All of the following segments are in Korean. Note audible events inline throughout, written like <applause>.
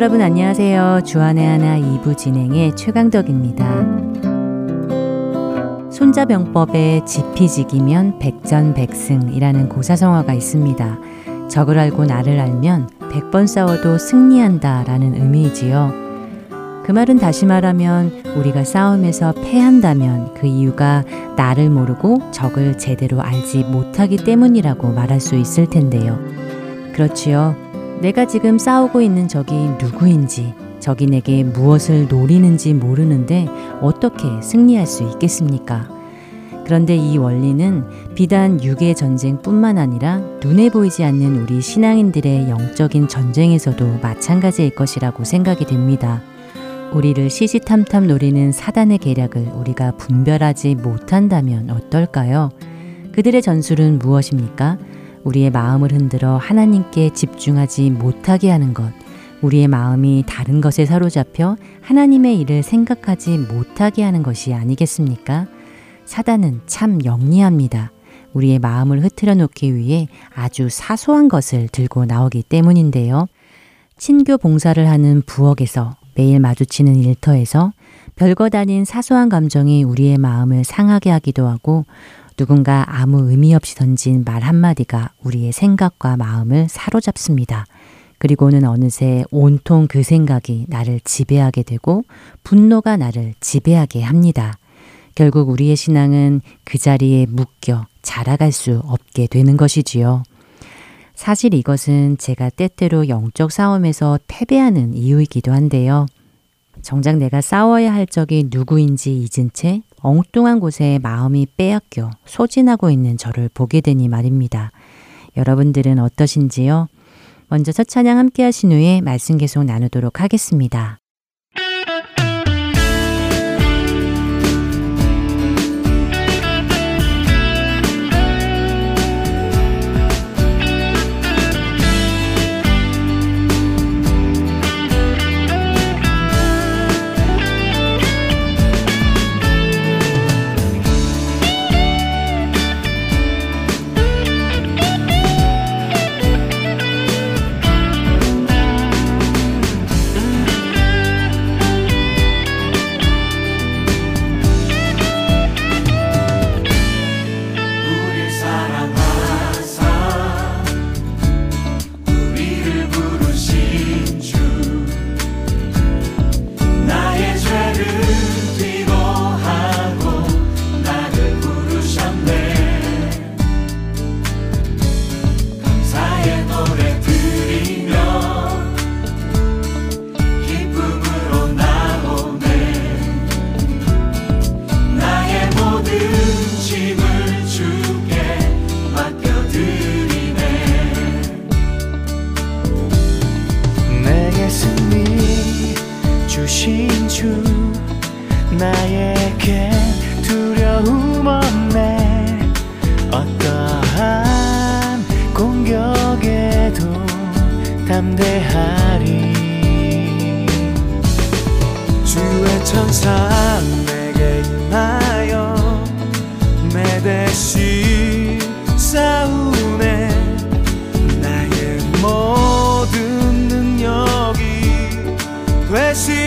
여러분 안녕하세요. 주안의 하나 2부 진행의 최강덕입니다. 손자병법에 지피지기면 백전백승이라는 고사성어가 있습니다. 적을 알고 나를 알면 100번 싸워도 승리한다 라는 의미이지요. 그 말은 다시 말하면 우리가 싸움에서 패한다면 그 이유가 나를 모르고 적을 제대로 알지 못하기 때문이라고 말할 수 있을 텐데요. 그렇지요. 내가 지금 싸우고 있는 적이 누구인지, 적이 내게 무엇을 노리는지 모르는데 어떻게 승리할 수 있겠습니까? 그런데 이 원리는 비단 육의 전쟁뿐만 아니라 눈에 보이지 않는 우리 신앙인들의 영적인 전쟁에서도 마찬가지일 것이라고 생각이 됩니다. 우리를 시시탐탐 노리는 사단의 계략을 우리가 분별하지 못한다면 어떨까요? 그들의 전술은 무엇입니까? 우리의 마음을 흔들어 하나님께 집중하지 못하게 하는 것, 우리의 마음이 다른 것에 사로잡혀 하나님의 일을 생각하지 못하게 하는 것이 아니겠습니까? 사단은 참 영리합니다. 우리의 마음을 흐트러 놓기 위해 아주 사소한 것을 들고 나오기 때문인데요. 친교 봉사를 하는 부엌에서 매일 마주치는 일터에서 별것 아닌 사소한 감정이 우리의 마음을 상하게 하기도 하고 누군가 아무 의미 없이 던진 말 한마디가 우리의 생각과 마음을 사로잡습니다. 그리고는 어느새 온통 그 생각이 나를 지배하게 되고 분노가 나를 지배하게 합니다. 결국 우리의 신앙은 그 자리에 묶여 자라갈 수 없게 되는 것이지요. 사실 이것은 제가 때때로 영적 싸움에서 패배하는 이유이기도 한데요. 정작 내가 싸워야 할 적이 누구인지 잊은 채 엉뚱한 곳에 마음이 빼앗겨 소진하고 있는 저를 보게 되니 말입니다. 여러분들은 어떠신지요? 먼저 첫 찬양 함께 하신 후에 말씀 계속 나누도록 하겠습니다. 담대하리. 주의 천사 내게 임하여 내 대신 싸우네. 나의 모든 능력이 되시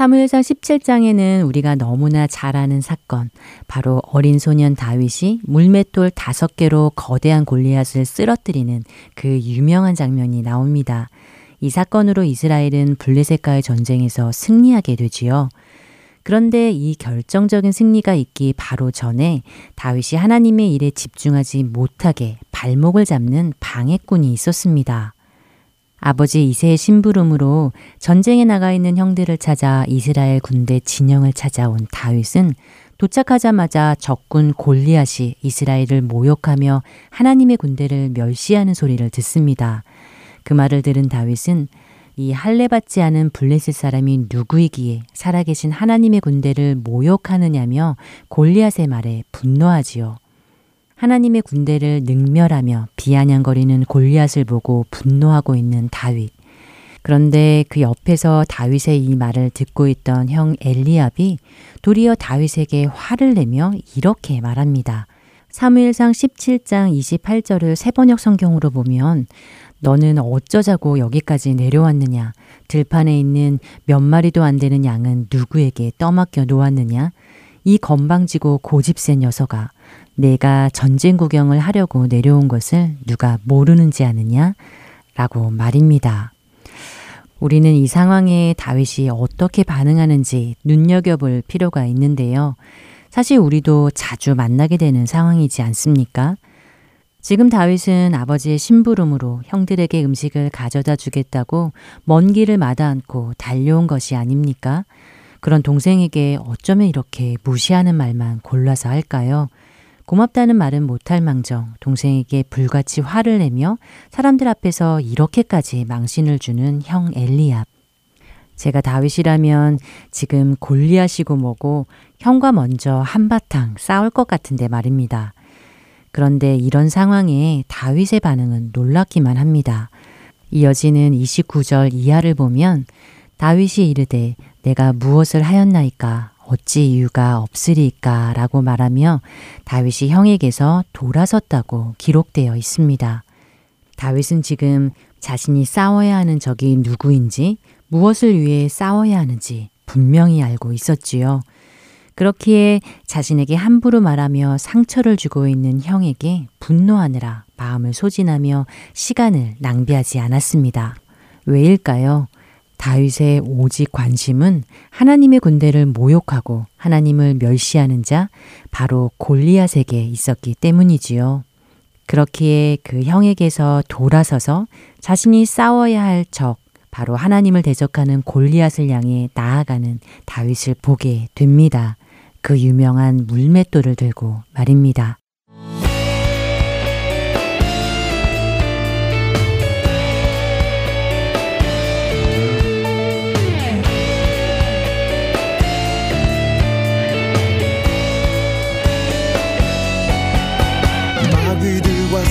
사무엘상 17장에는 우리가 너무나 잘 아는 사건, 바로 어린 소년 다윗이 물맷돌 다섯 개로 거대한 골리앗을 쓰러뜨리는 그 유명한 장면이 나옵니다. 이 사건으로 이스라엘은 블레셋과의 전쟁에서 승리하게 되지요. 그런데 이 결정적인 승리가 있기 바로 전에 다윗이 하나님의 일에 집중하지 못하게 발목을 잡는 방해꾼이 있었습니다. 아버지 이세의 심부름으로 전쟁에 나가 있는 형들을 찾아 이스라엘 군대 진영을 찾아온 다윗은 도착하자마자 적군 골리앗이 이스라엘을 모욕하며 하나님의 군대를 멸시하는 소리를 듣습니다. 그 말을 들은 다윗은 이 할례 받지 않은 블레셋 사람이 누구이기에 살아계신 하나님의 군대를 모욕하느냐며 골리앗의 말에 분노하지요. 하나님의 군대를 능멸하며 비아냥거리는 골리앗을 보고 분노하고 있는 다윗. 그런데 그 옆에서 다윗의 이 말을 듣고 있던 형 엘리압이 도리어 다윗에게 화를 내며 이렇게 말합니다. 사무엘상 17장 28절을 세번역 성경으로 보면 너는 어쩌자고 여기까지 내려왔느냐? 들판에 있는 몇 마리도 안 되는 양은 누구에게 떠맡겨 놓았느냐? 이 건방지고 고집센 녀석아, 내가 전쟁 구경을 하려고 내려온 것을 누가 모르는지 아느냐? 라고 말입니다. 우리는 이 상황에 다윗이 어떻게 반응하는지 눈여겨볼 필요가 있는데요. 사실 우리도 자주 만나게 되는 상황이지 않습니까? 지금 다윗은 아버지의 심부름으로 형들에게 음식을 가져다 주겠다고 먼 길을 마다 않고 달려온 것이 아닙니까? 그런 동생에게 어쩌면 이렇게 무시하는 말만 골라서 할까요? 고맙다는 말은 못할 망정 동생에게 불같이 화를 내며 사람들 앞에서 이렇게까지 망신을 주는 형 엘리압. 제가 다윗이라면 지금 골리하시고 뭐고 형과 먼저 한바탕 싸울 것 같은데 말입니다. 그런데 이런 상황에 다윗의 반응은 놀랍기만 합니다. 이어지는 29절 이하를 보면 다윗이 이르되 내가 무엇을 하였나이까 어찌 이유가 없으리까 라고 말하며 다윗이 형에게서 돌아섰다고 기록되어 있습니다. 다윗은 지금 자신이 싸워야 하는 적이 누구인지 무엇을 위해 싸워야 하는지 분명히 알고 있었지요. 그렇기에 자신에게 함부로 말하며 상처를 주고 있는 형에게 분노하느라 마음을 소진하며 시간을 낭비하지 않았습니다. 왜일까요? 다윗의 오직 관심은 하나님의 군대를 모욕하고 하나님을 멸시하는 자 바로 골리앗에게 있었기 때문이지요. 그렇기에 그 형에게서 돌아서서 자신이 싸워야 할 적, 바로 하나님을 대적하는 골리앗을 향해 나아가는 다윗을 보게 됩니다. 그 유명한 물맷돌을 들고 말입니다.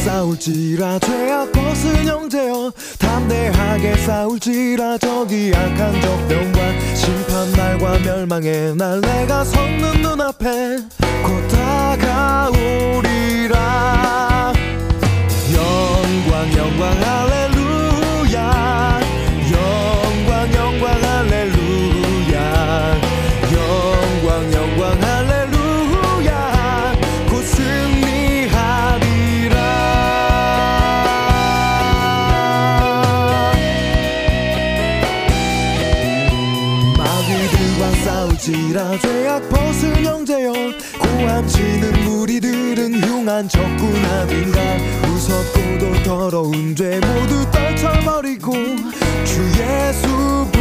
싸울지라 죄악 벗은 형제여. 담대하게 싸울지라 저기 악한 적병과 심판 날과 멸망의 날 내가 섰는 눈앞에 곧 다가오리라. 영광 영광 할렐루야 무리들은 흉한 적군 아닌가? 무섭고도 더러운 죄 모두 떨쳐버리고 주 예수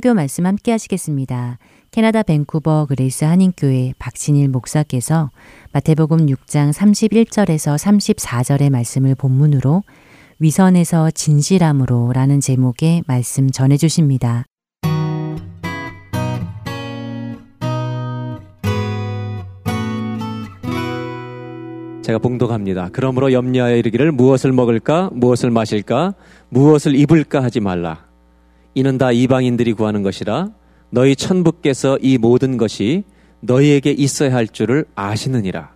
설교 말씀 함께 하시겠습니다. 캐나다 밴쿠버 그레이스 한인교회 박신일 목사께서 마태복음 6장 31절에서 34절의 말씀을 본문으로 위선에서 진실함으로 라는 제목의 말씀 전해 주십니다. 제가 봉독합니다. 그러므로 염려하여 이르기를 무엇을 먹을까, 무엇을 마실까, 무엇을 입을까 하지 말라. 이는 다 이방인들이 구하는 것이라 너희 천부께서 이 모든 것이 너희에게 있어야 할 줄을 아시느니라.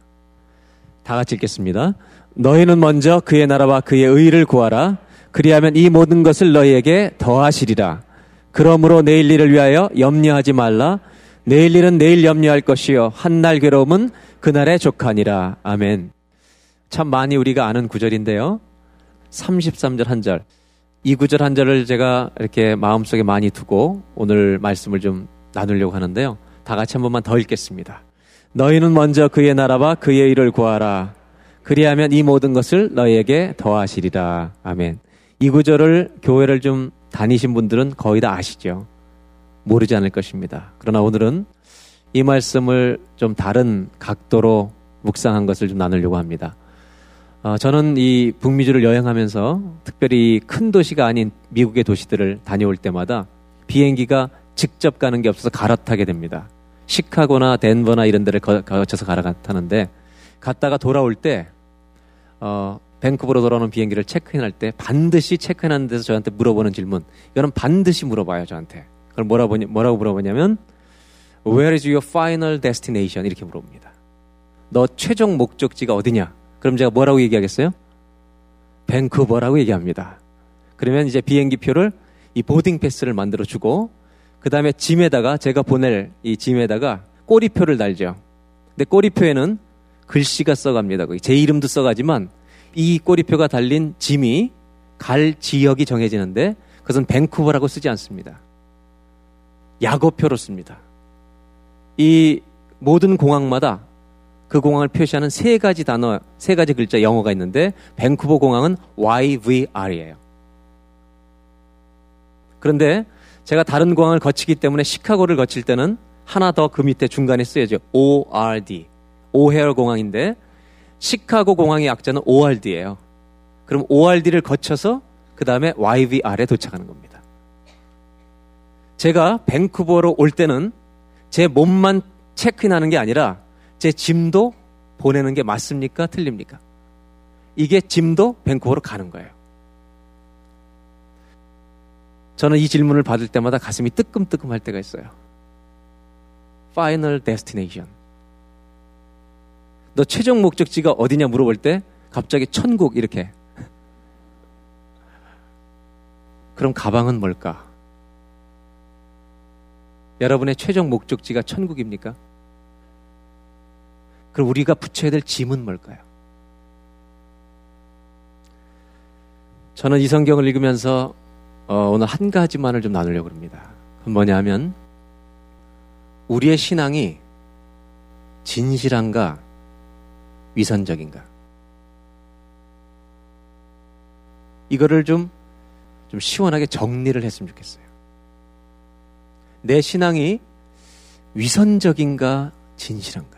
다 같이 읽겠습니다. 너희는 먼저 그의 나라와 그의 의를 구하라. 그리하면 이 모든 것을 너희에게 더하시리라. 그러므로 내일 일을 위하여 염려하지 말라. 내일 일은 내일 염려할 것이요. 한날 괴로움은 그날에 족하니라. 아멘. 참 많이 우리가 아는 구절인데요. 33절 한 절. 이 구절 한 절을 제가 이렇게 마음속에 많이 두고 오늘 말씀을 좀 나누려고 하는데요. 다 같이 한 번만 더 읽겠습니다. 너희는 먼저 그의 나라와 그의 일을 구하라. 그리하면 이 모든 것을 너희에게 더하시리라. 아멘. 이 구절을 교회를 좀 다니신 분들은 거의 다 아시죠. 모르지 않을 것입니다. 그러나 오늘은 이 말씀을 좀 다른 각도로 묵상한 것을 좀 나누려고 합니다. 어, 저는 이 북미주를 여행하면서 특별히 큰 도시가 아닌 미국의 도시들을 다녀올 때마다 비행기가 직접 가는 게 없어서 갈아타게 됩니다. 시카고나 덴버나 이런 데를 거, 쳐서 갈아타는데 갔다가 돌아올 때 어, 밴쿠버로 돌아오는 비행기를 체크인할 때 반드시 체크인하는 데서 저한테 물어보는 질문 이거는 반드시 물어봐요 저한테 그걸 뭐라 보냐, 뭐라고 물어보냐면 Where is your final destination? 이렇게 물어봅니다. 너 최종 목적지가 어디냐? 그럼 제가 뭐라고 얘기하겠어요? 밴쿠버라고 얘기합니다. 그러면 이제 비행기 표를 이 보딩 패스를 만들어 주고 그 다음에 짐에다가 제가 보낼 이 짐에다가 꼬리표를 달죠. 근데 꼬리표에는 글씨가 써갑니다. 제 이름도 써가지만 이 꼬리표가 달린 짐이 갈 지역이 정해지는데 그것은 밴쿠버라고 쓰지 않습니다. 약어표로 씁니다. 이 모든 공항마다 그 공항을 표시하는 세 가지 단어, 세 가지 글자 영어가 있는데 밴쿠버 공항은 YVR이에요. 그런데 제가 다른 공항을 거치기 때문에 시카고를 거칠 때는 하나 더 그 밑에 중간에 쓰여져 ORD. 오헤어 공항인데 시카고 공항의 약자는 ORD예요. 그럼 ORD를 거쳐서 그 다음에 YVR에 도착하는 겁니다. 제가 밴쿠버로 올 때는 제 몸만 체크인하는 게 아니라 제 짐도 보내는 게 맞습니까? 틀립니까? 이게 짐도 밴쿠버로 가는 거예요. 저는 이 질문을 받을 때마다 가슴이 뜨끔뜨끔 할 때가 있어요. Final destination. 너 최종 목적지가 어디냐 물어볼 때 갑자기 천국 이렇게. 그럼 가방은 뭘까? 여러분의 최종 목적지가 천국입니까? 그럼 우리가 붙여야 될 짐은 뭘까요? 저는 이 성경을 읽으면서 어, 오늘 한 가지만을 좀 나누려고 합니다. 그건 뭐냐 하면 우리의 신앙이 진실한가 위선적인가 이거를 좀, 좀 시원하게 정리를 했으면 좋겠어요. 내 신앙이 위선적인가 진실한가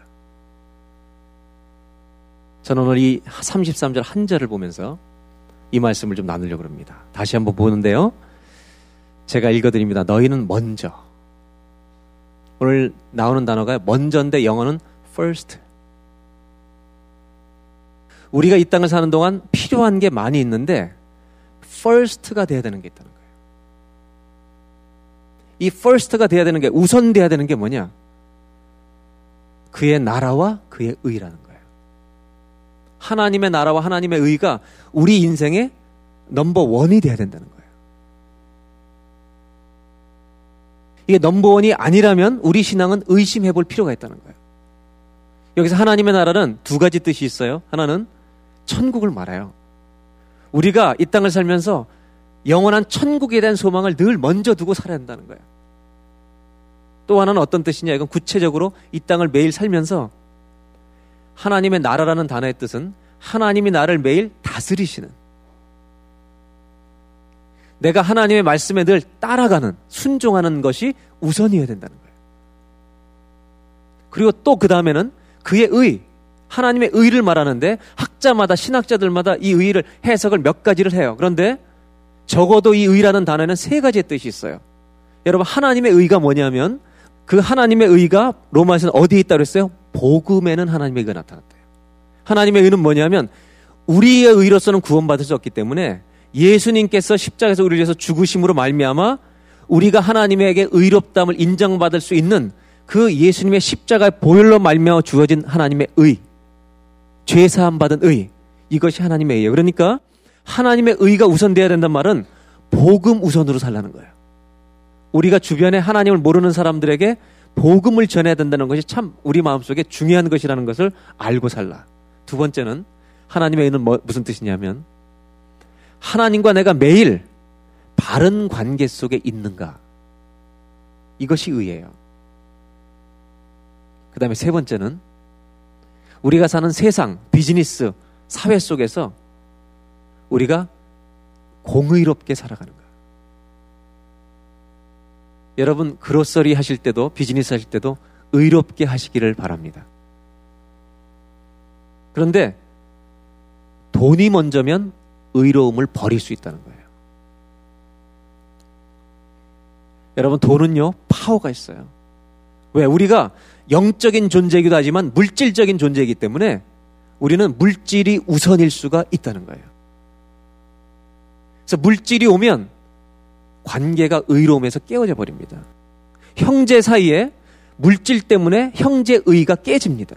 저는 오늘 이 33절 한 절을 보면서 이 말씀을 좀 나누려고 합니다. 다시 한번 보는데요. 제가 읽어드립니다. 너희는 먼저. 오늘 나오는 단어가 먼저인데 영어는 first. 우리가 이 땅을 사는 동안 필요한 게 많이 있는데 first가 돼야 되는 게 있다는 거예요. 이 first가 돼야 되는 게 우선 돼야 되는 게 뭐냐? 그의 나라와 그의 의라는 거예요. 하나님의 나라와 하나님의 의가 우리 인생의 넘버 원이 돼야 된다는 거예요. 이게 넘버 원이 아니라면 우리 신앙은 의심해 볼 필요가 있다는 거예요. 여기서 하나님의 나라는 두 가지 뜻이 있어요. 하나는 천국을 말해요. 우리가 이 땅을 살면서 영원한 천국에 대한 소망을 늘 먼저 두고 살아야 한다는 거예요. 또 하나는 어떤 뜻이냐? 이건 구체적으로 이 땅을 매일 살면서 하나님의 나라라는 단어의 뜻은 하나님이 나를 매일 다스리시는 내가 하나님의 말씀에 늘 따라가는, 순종하는 것이 우선이어야 된다는 거예요. 그리고 또 그 다음에는 그의 의, 하나님의 의를 말하는데 학자마다 신학자들마다 이 의를 해석을 몇 가지를 해요. 그런데 적어도 이 의라는 단어에는 세 가지의 뜻이 있어요. 여러분 하나님의 의가 뭐냐면 그 하나님의 의가 로마에서는 어디에 있다고 했어요? 복음에는 하나님의 의가 나타났대요. 하나님의 의는 뭐냐면 우리의 의로서는 구원받을 수 없기 때문에 예수님께서 십자가에서 우리를 위해서 죽으심으로 말미암아 우리가 하나님에게 의롭담을 인정받을 수 있는 그 예수님의 십자가의 보혈로 말미암아 주어진 하나님의 의, 죄 사함 받은 의, 이것이 하나님의 의예요. 그러니까 하나님의 의가 우선돼야 된단 말은 복음 우선으로 살라는 거예요. 우리가 주변에 하나님을 모르는 사람들에게 복음을 전해야 된다는 것이 참 우리 마음속에 중요한 것이라는 것을 알고 살라. 두 번째는 하나님의 의는 뭐, 무슨 뜻이냐면 하나님과 내가 매일 바른 관계 속에 있는가. 이것이 의예요. 그 다음에 세 번째는 우리가 사는 세상, 비즈니스, 사회 속에서 우리가 공의롭게 살아가는 거예요. 여러분, 그로서리 하실 때도, 비즈니스 하실 때도 의롭게 하시기를 바랍니다. 그런데 돈이 먼저면 의로움을 버릴 수 있다는 거예요. 여러분, 돈은요, 파워가 있어요. 왜? 우리가 영적인 존재이기도 하지만 물질적인 존재이기 때문에 우리는 물질이 우선일 수가 있다는 거예요. 그래서 물질이 오면 관계가 의로움에서 깨어져 버립니다. 형제 사이에 물질 때문에 형제 의가 깨집니다.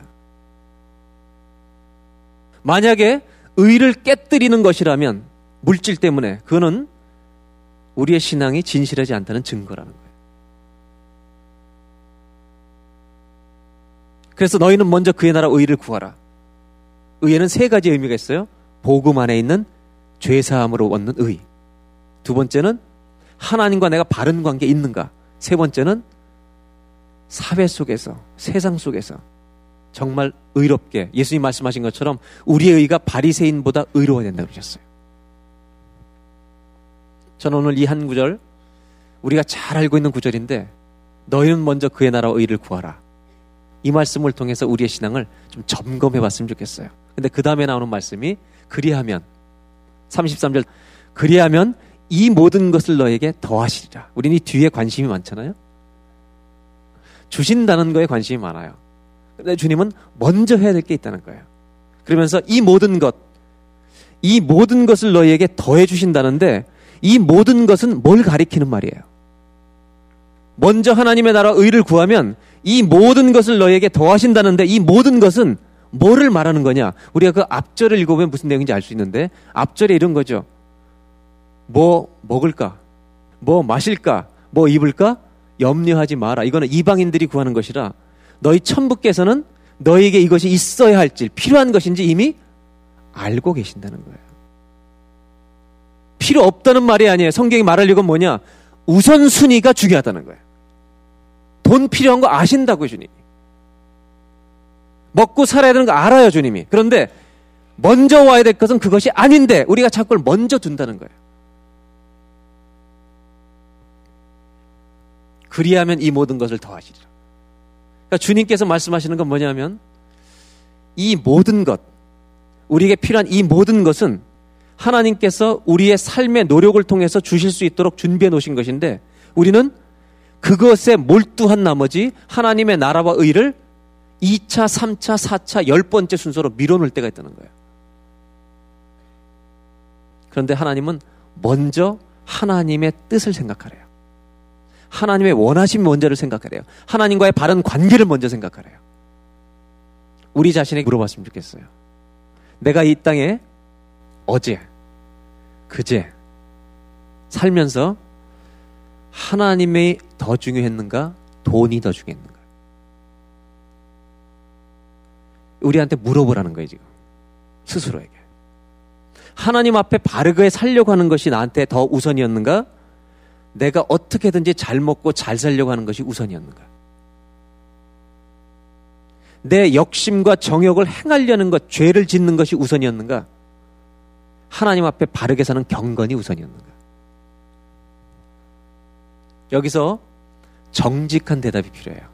만약에 의를 깨뜨리는 것이라면 물질 때문에 그거는 우리의 신앙이 진실하지 않다는 증거라는 거예요. 그래서 너희는 먼저 그의 나라 의를 구하라. 의에는 세 가지 의미가 있어요. 복음 안에 있는 죄사함으로 얻는 의. 두 번째는 하나님과 내가 바른 관계에 있는가. 세 번째는 사회 속에서, 세상 속에서 정말 의롭게 예수님 말씀하신 것처럼 우리의 의가 바리새인보다 의로워야 된다고 그러셨어요. 저는 오늘 이 한 구절 우리가 잘 알고 있는 구절인데 너희는 먼저 그의 나라 의를 구하라. 이 말씀을 통해서 우리의 신앙을 좀 점검해 봤으면 좋겠어요. 근데 그 다음에 나오는 말씀이 그리하면 33절 그리하면 이 모든 것을 너에게 더하시리라. 우리는 이 뒤에 관심이 많잖아요. 주신다는 거에 관심이 많아요. 근데 주님은 먼저 해야 될 게 있다는 거예요. 그러면서 이 모든 것, 이 모든 것을 너희에게 더해 주신다는데 이 모든 것은 뭘 가리키는 말이에요? 먼저 하나님의 나라 의를 구하면 이 모든 것을 너에게 더하신다는데 이 모든 것은 뭐를 말하는 거냐? 우리가 그 앞절을 읽어보면 무슨 내용인지 알 수 있는데 앞절에 이런 거죠. 뭐 먹을까? 뭐 마실까? 뭐 입을까? 염려하지 마라. 이거는 이방인들이 구하는 것이라 너희 천부께서는 너에게 이것이 있어야 할지 필요한 것인지 이미 알고 계신다는 거예요. 필요 없다는 말이 아니에요. 성경이 말하려고 뭐냐? 우선순위가 중요하다는 거예요. 돈 필요한 거 아신다고 주님이. 먹고 살아야 되는 거 알아요, 주님이. 그런데 먼저 와야 될 것은 그것이 아닌데 우리가 자꾸 먼저 둔다는 거예요. 그리하면 이 모든 것을 더하시리라. 그러니까 주님께서 말씀하시는 건 뭐냐면 이 모든 것, 우리에게 필요한 이 모든 것은 하나님께서 우리의 삶의 노력을 통해서 주실 수 있도록 준비해 놓으신 것인데 우리는 그것에 몰두한 나머지 하나님의 나라와 의를 2차, 3차, 4차, 10번째 순서로 밀어놓을 때가 있다는 거예요. 그런데 하나님은 먼저 하나님의 뜻을 생각하래요. 하나님의 원하신 먼저를 생각하래요. 하나님과의 바른 관계를 먼저 생각하래요. 우리 자신에게 물어봤으면 좋겠어요. 내가 이 땅에 어제, 그제 살면서 하나님이 더 중요했는가? 돈이 더 중요했는가? 우리한테 물어보라는 거예요, 지금. 스스로에게. 하나님 앞에 바르게 살려고 하는 것이 나한테 더 우선이었는가? 내가 어떻게든지 잘 먹고 잘 살려고 하는 것이 우선이었는가? 내 욕심과 정욕을 행하려는 것, 죄를 짓는 것이 우선이었는가? 하나님 앞에 바르게 사는 경건이 우선이었는가? 여기서 정직한 대답이 필요해요.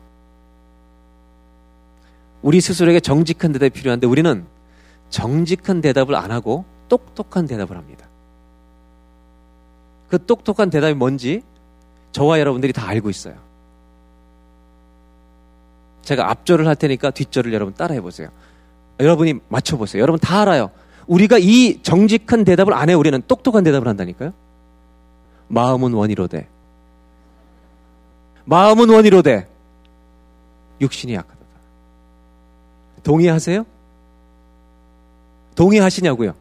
우리 스스로에게 정직한 대답이 필요한데 우리는 정직한 대답을 안 하고 똑똑한 대답을 합니다. 그 똑똑한 대답이 뭔지 저와 여러분들이 다 알고 있어요. 제가 앞절을 할 테니까 뒷절을 여러분 따라해 보세요. 여러분이 맞춰 보세요. 여러분 다 알아요. 우리가 이 정직한 대답을 안 해, 우리는 똑똑한 대답을 한다니까요. 마음은 원이로되. 마음은 원이로되. 육신이 약하다. 동의하세요? 동의하시냐고요?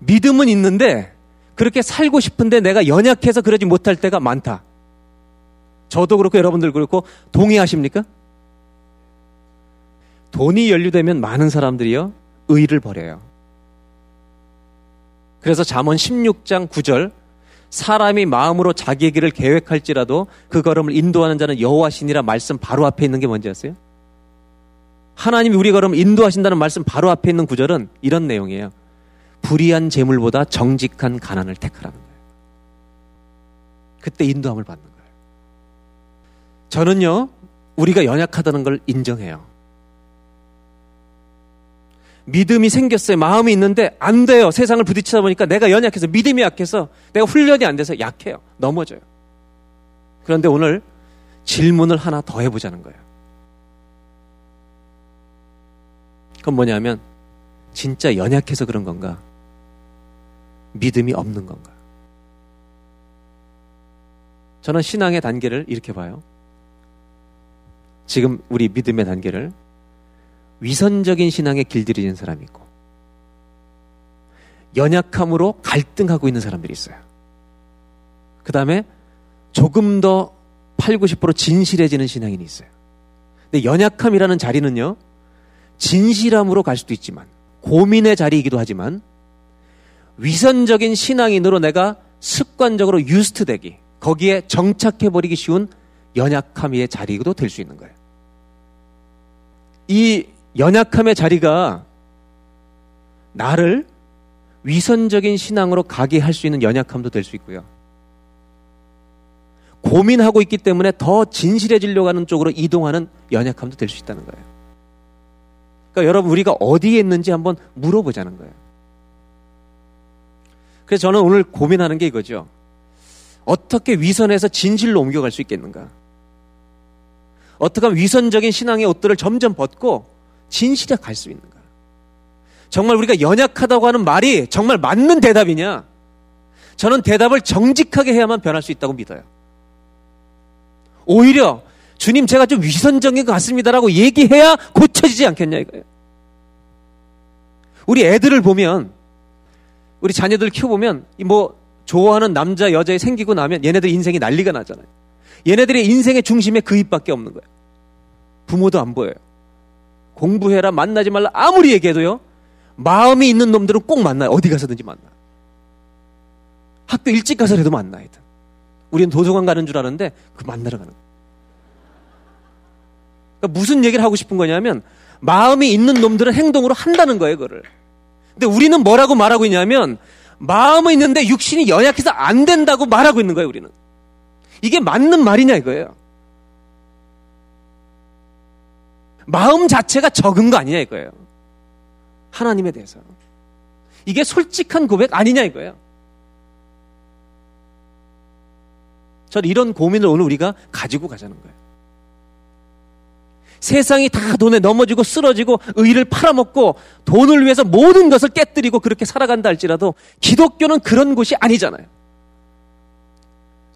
믿음은 있는데 그렇게 살고 싶은데 내가 연약해서 그러지 못할 때가 많다. 저도 그렇고 여러분들 그렇고 동의하십니까? 돈이 연루되면 많은 사람들이요 의를 버려요. 그래서 잠언 16장 9절 사람이 마음으로 자기의 길을 계획할지라도 그 걸음을 인도하는 자는 여호와시니라 말씀 바로 앞에 있는 게 뭔지 아세요? 하나님이 우리 걸음 인도하신다는 말씀 바로 앞에 있는 구절은 이런 내용이에요. 불의한 재물보다 정직한 가난을 택하라는 거예요. 그때 인도함을 받는 거예요. 저는요, 우리가 연약하다는 걸 인정해요. 믿음이 생겼어요. 마음이 있는데 안 돼요. 세상을 부딪히다 보니까 내가 연약해서 믿음이 약해서 내가 훈련이 안 돼서 약해요. 넘어져요. 그런데 오늘 질문을 하나 더 해보자는 거예요. 그건 뭐냐면 진짜 연약해서 그런 건가? 믿음이 없는 건가? 저는 신앙의 단계를 이렇게 봐요. 지금 우리 믿음의 단계를 위선적인 신앙에 길들여진 사람이 있고 연약함으로 갈등하고 있는 사람들이 있어요. 그 다음에 조금 더 8, 90% 진실해지는 신앙인이 있어요. 근데 연약함이라는 자리는요, 진실함으로 갈 수도 있지만, 고민의 자리이기도 하지만, 위선적인 신앙인으로 내가 습관적으로 유스트되기, 거기에 정착해버리기 쉬운 연약함의 자리도 될 수 있는 거예요. 이 연약함의 자리가 나를 위선적인 신앙으로 가게 할 수 있는 연약함도 될 수 있고요. 고민하고 있기 때문에 더 진실해지려고 하는 쪽으로 이동하는 연약함도 될 수 있다는 거예요. 그러니까 여러분 우리가 어디에 있는지 한번 물어보자는 거예요. 그래서 저는 오늘 고민하는 게 이거죠. 어떻게 위선에서 진실로 옮겨갈 수 있겠는가? 어떻게 하면 위선적인 신앙의 옷들을 점점 벗고 진실에 갈 수 있는가? 정말 우리가 연약하다고 하는 말이 정말 맞는 대답이냐? 저는 대답을 정직하게 해야만 변할 수 있다고 믿어요. 오히려 주님 제가 좀 위선적인 것 같습니다라고 얘기해야 고쳐지지 않겠냐 이거예요. 우리 애들을 보면 우리 자녀들 키워보면 뭐 좋아하는 남자 여자애 생기고 나면 얘네들 인생이 난리가 나잖아요. 얘네들의 인생의 중심에 그 입밖에 없는 거예요. 부모도 안 보여요. 공부해라 만나지 말라 아무리 얘기해도요. 마음이 있는 놈들은 꼭 만나요. 어디 가서든지 만나. 학교 일찍 가서라도 만나야 돼. 우리는 도서관 가는 줄 아는데 그 만나러 가는 거예요. 그러니까 무슨 얘기를 하고 싶은 거냐면 마음이 있는 놈들은 행동으로 한다는 거예요, 그거를. 근데 우리는 뭐라고 말하고 있냐면 마음은 있는데 육신이 연약해서 안 된다고 말하고 있는 거예요, 우리는. 이게 맞는 말이냐 이거예요. 마음 자체가 적은 거 아니냐 이거예요. 하나님에 대해서. 이게 솔직한 고백 아니냐 이거예요. 저는 이런 고민을 오늘 우리가 가지고 가자는 거예요. 세상이 다 돈에 넘어지고 쓰러지고 의를 팔아먹고 돈을 위해서 모든 것을 깨뜨리고 그렇게 살아간다 할지라도 기독교는 그런 곳이 아니잖아요.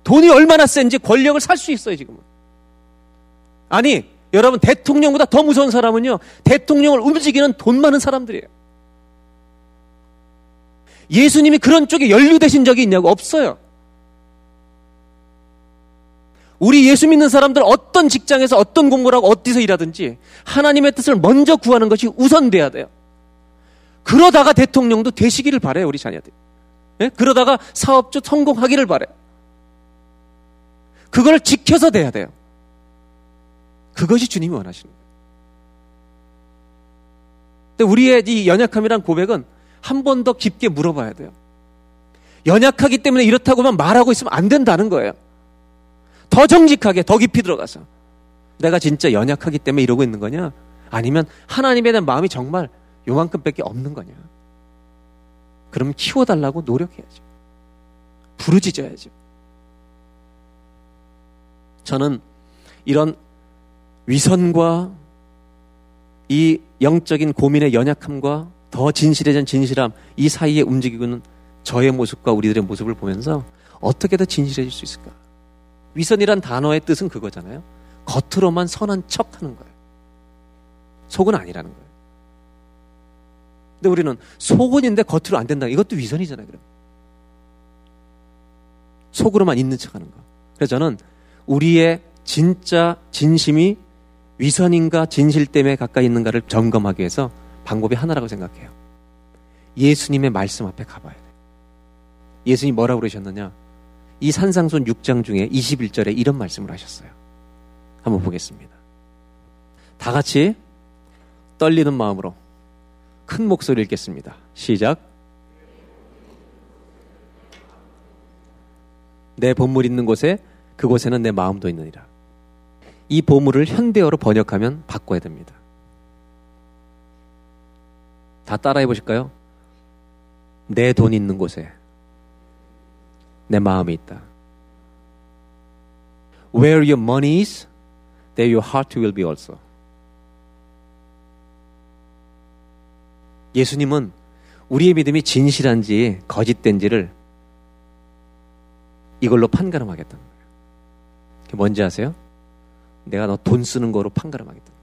돈이 얼마나 센지 권력을 살 수 있어요, 지금은. 아니, 여러분, 대통령보다 더 무서운 사람은요, 대통령을 움직이는 돈 많은 사람들이에요. 예수님이 그런 쪽에 연루되신 적이 있냐고? 없어요. 우리 예수 믿는 사람들 어떤 직장에서 어떤 공부를 하고 어디서 일하든지 하나님의 뜻을 먼저 구하는 것이 우선돼야 돼요. 그러다가 대통령도 되시기를 바래요, 우리 자녀들. 네? 그러다가 사업주 성공하기를 바래요. 그걸 지켜서 돼야 돼요. 그것이 주님이 원하시는 거예요. 근데 우리의 이 연약함이란 고백은 한 번 더 깊게 물어봐야 돼요. 연약하기 때문에 이렇다고만 말하고 있으면 안 된다는 거예요. 더 정직하게, 더 깊이 들어가서. 내가 진짜 연약하기 때문에 이러고 있는 거냐? 아니면 하나님에 대한 마음이 정말 요만큼밖에 없는 거냐? 그럼 키워달라고 노력해야죠. 부르짖어야죠. 저는 이런 위선과 이 영적인 고민의 연약함과 더 진실해진 진실함 이 사이에 움직이고 있는 저의 모습과 우리들의 모습을 보면서 어떻게 더 진실해질 수 있을까? 위선이란 단어의 뜻은 그거잖아요. 겉으로만 선한 척 하는 거예요. 속은 아니라는 거예요. 근데 우리는 속은인데 겉으로 안 된다. 이것도 위선이잖아요, 그럼. 속으로만 있는 척 하는 거. 그래서 저는 우리의 진짜 진심이 위선인가 진실 때문에 가까이 있는가를 점검하기 위해서 방법이 하나라고 생각해요. 예수님의 말씀 앞에 가봐야 돼요. 예수님 뭐라고 그러셨느냐? 이 산상손 6장 중에 21절에 이런 말씀을 하셨어요. 한번 보겠습니다. 다 같이 떨리는 마음으로 큰 목소리 읽겠습니다. 시작. 내 본물 있는 곳에 그곳에는 내 마음도 있느니라. 이 보물을 현대어로 번역하면 바꿔야 됩니다. 다 따라해 보실까요? 내 돈 있는 곳에 내 마음이 있다. Where your money is, there your heart will be also. 예수님은 우리의 믿음이 진실한지 거짓된지를 이걸로 판가름하겠다는 거예요. 그게 뭔지 아세요? 내가 너 돈 쓰는 거로 판가름하겠다는 거예요.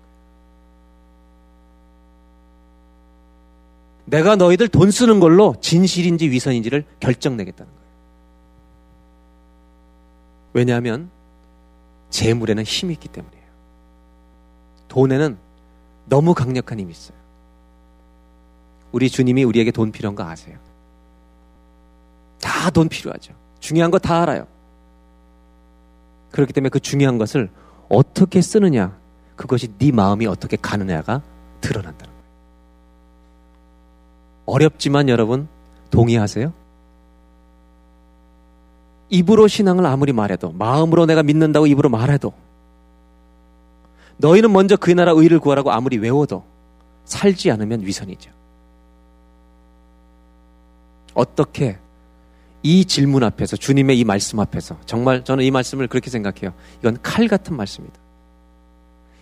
내가 너희들 돈 쓰는 걸로 진실인지 위선인지를 결정내겠다는 거예요. 왜냐하면 재물에는 힘이 있기 때문이에요. 돈에는 너무 강력한 힘이 있어요. 우리 주님이 우리에게 돈 필요한 거 아세요? 다 돈 필요하죠. 중요한 거 다 알아요. 그렇기 때문에 그 중요한 것을 어떻게 쓰느냐, 그것이 네 마음이 어떻게 가느냐가 드러난다는 거예요. 어렵지만 여러분 동의하세요? 입으로 신앙을 아무리 말해도 마음으로 내가 믿는다고 입으로 말해도 너희는 먼저 그 나라 의를 구하라고 아무리 외워도 살지 않으면 위선이죠. 어떻게 이 질문 앞에서 주님의 이 말씀 앞에서 정말 저는 이 말씀을 그렇게 생각해요. 이건 칼 같은 말씀입니다.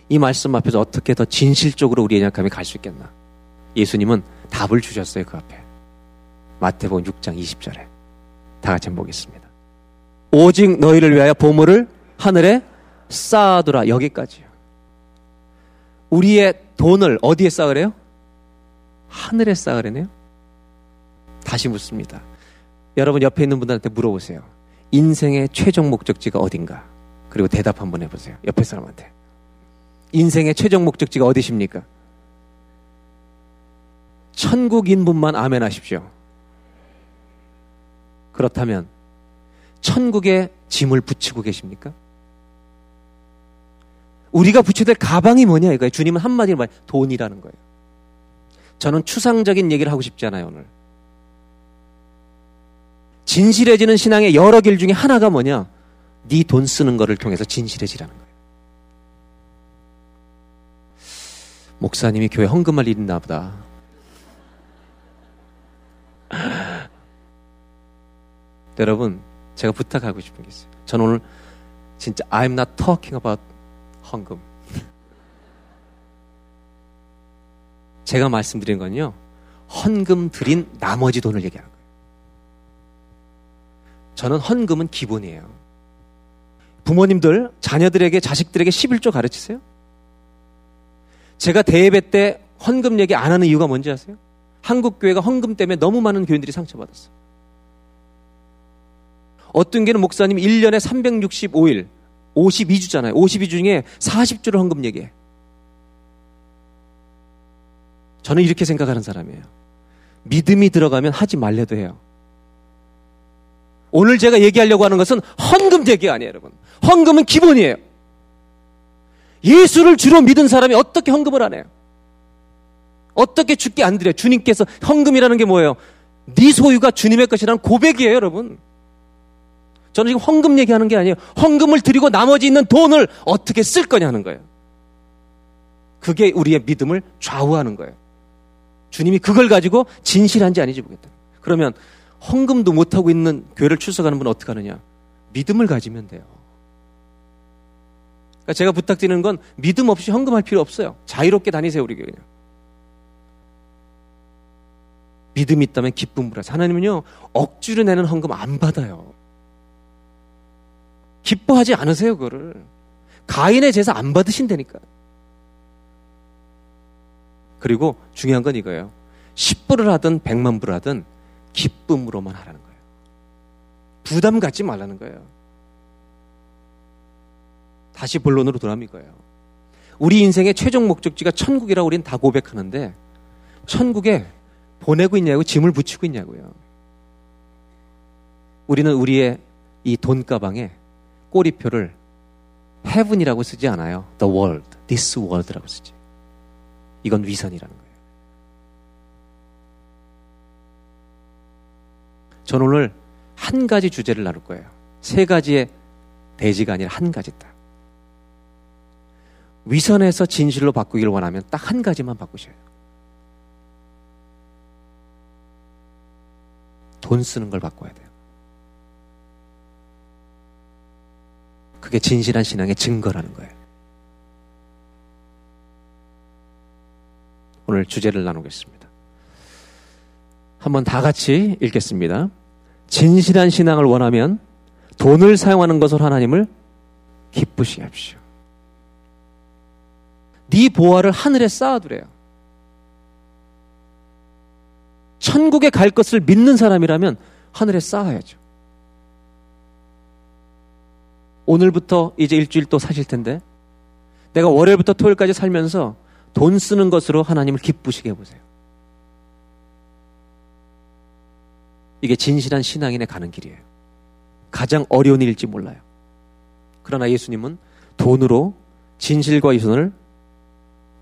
이 말씀 앞에서 어떻게 더 진실적으로 우리의 약함이 갈 수 있겠나? 예수님은 답을 주셨어요, 그 앞에. 마태복음 6장 20절에. 다 같이 한번 보겠습니다. 오직 너희를 위하여 보물을 하늘에 쌓아두라. 여기까지요. 우리의 돈을 어디에 쌓으래요? 하늘에 쌓으래네요. 다시 묻습니다. 여러분 옆에 있는 분들한테 물어보세요. 인생의 최종 목적지가 어딘가? 그리고 대답 한번 해보세요. 옆에 사람한테. 인생의 최종 목적지가 어디십니까? 천국인 분만 아멘 하십시오. 그렇다면, 천국에 짐을 붙이고 계십니까? 우리가 붙여야 될 가방이 뭐냐 이거예요. 주님은 한마디로 말 돈이라는 거예요. 저는 추상적인 얘기를 하고 싶지 않아요, 오늘. 진실해지는 신앙의 여러 길 중에 하나가 뭐냐? 네 돈 쓰는 거를 통해서 진실해지라는 거예요. 목사님이 교회 헌금할 일이 있나 보다. <laughs> 여러분, 제가 부탁하고 싶은 게 있어요. 저는 오늘 진짜 I'm not talking about 헌금. <laughs> 제가 말씀드린 건요. 헌금 드린 나머지 돈을 얘기하는 거예요. 저는 헌금은 기본이에요. 부모님들 자녀들에게 자식들에게 11조 가르치세요? 제가 대예배 때 헌금 얘기 안 하는 이유가 뭔지 아세요? 한국 교회가 헌금 때문에 너무 많은 교인들이 상처받았어요. 어떤 게는 목사님 1년에 365일 52주잖아요. 52주 중에 40주를 헌금 얘기해. 저는 이렇게 생각하는 사람이에요. 믿음이 들어가면 하지 말래도 해요. 오늘 제가 얘기하려고 하는 것은 헌금 얘기가 아니에요, 여러분. 헌금은 기본이에요. 예수를 주로 믿은 사람이 어떻게 헌금을 안 해요? 어떻게 죽게 안 드려요? 주님께서 헌금이라는 게 뭐예요? 네 소유가 주님의 것이라는 고백이에요, 여러분. 저는 지금 헌금 얘기하는 게 아니에요. 헌금을 드리고 나머지 있는 돈을 어떻게 쓸 거냐 하는 거예요. 그게 우리의 믿음을 좌우하는 거예요. 주님이 그걸 가지고 진실한지 아닌지 보겠다. 그러면 헌금도 못하고 있는 교회를 출석하는 분은 어떻게 하느냐? 믿음을 가지면 돼요. 그러니까 제가 부탁드리는 건 믿음 없이 헌금할 필요 없어요. 자유롭게 다니세요, 우리 교회 그냥. 믿음이 있다면 기쁨을 하세요. 하나님은요, 억지로 내는 헌금 안 받아요. 기뻐하지 않으세요, 그거를. 가인의 제사 안 받으신다니까. 그리고 중요한 건 이거예요. 10불을 하든 100만 불을 하든 기쁨으로만 하라는 거예요. 부담 갖지 말라는 거예요. 다시 본론으로 돌아오면 이거예요. 우리 인생의 최종 목적지가 천국이라고 우리는 다 고백하는데 천국에 보내고 있냐고 짐을 붙이고 있냐고요. 우리는 우리의 이 돈 가방에 꼬리표를 heaven이라고 쓰지 않아요. the world, this world라고 쓰지. 이건 위선이라는 거예요. 저는 오늘 한 가지 주제를 나눌 거예요. 세 가지의 대지가 아니라 한 가지다. 위선에서 진실로 바꾸기를 원하면 딱 한 가지만 바꾸셔야 돼요. 돈 쓰는 걸 바꿔야 돼요. 그게 진실한 신앙의 증거라는 거예요. 오늘 주제를 나누겠습니다. 한번 다 같이 읽겠습니다. 진실한 신앙을 원하면 돈을 사용하는 것을 하나님을 기쁘시게 합시오. 네 보화를 하늘에 쌓아두래요. 천국에 갈 것을 믿는 사람이라면 하늘에 쌓아야죠. 오늘부터 이제 일주일 또 사실 텐데 내가 월요일부터 토요일까지 살면서 돈 쓰는 것으로 하나님을 기쁘시게 해보세요. 이게 진실한 신앙인의 가는 길이에요. 가장 어려운 일일지 몰라요. 그러나 예수님은 돈으로 진실과 이선을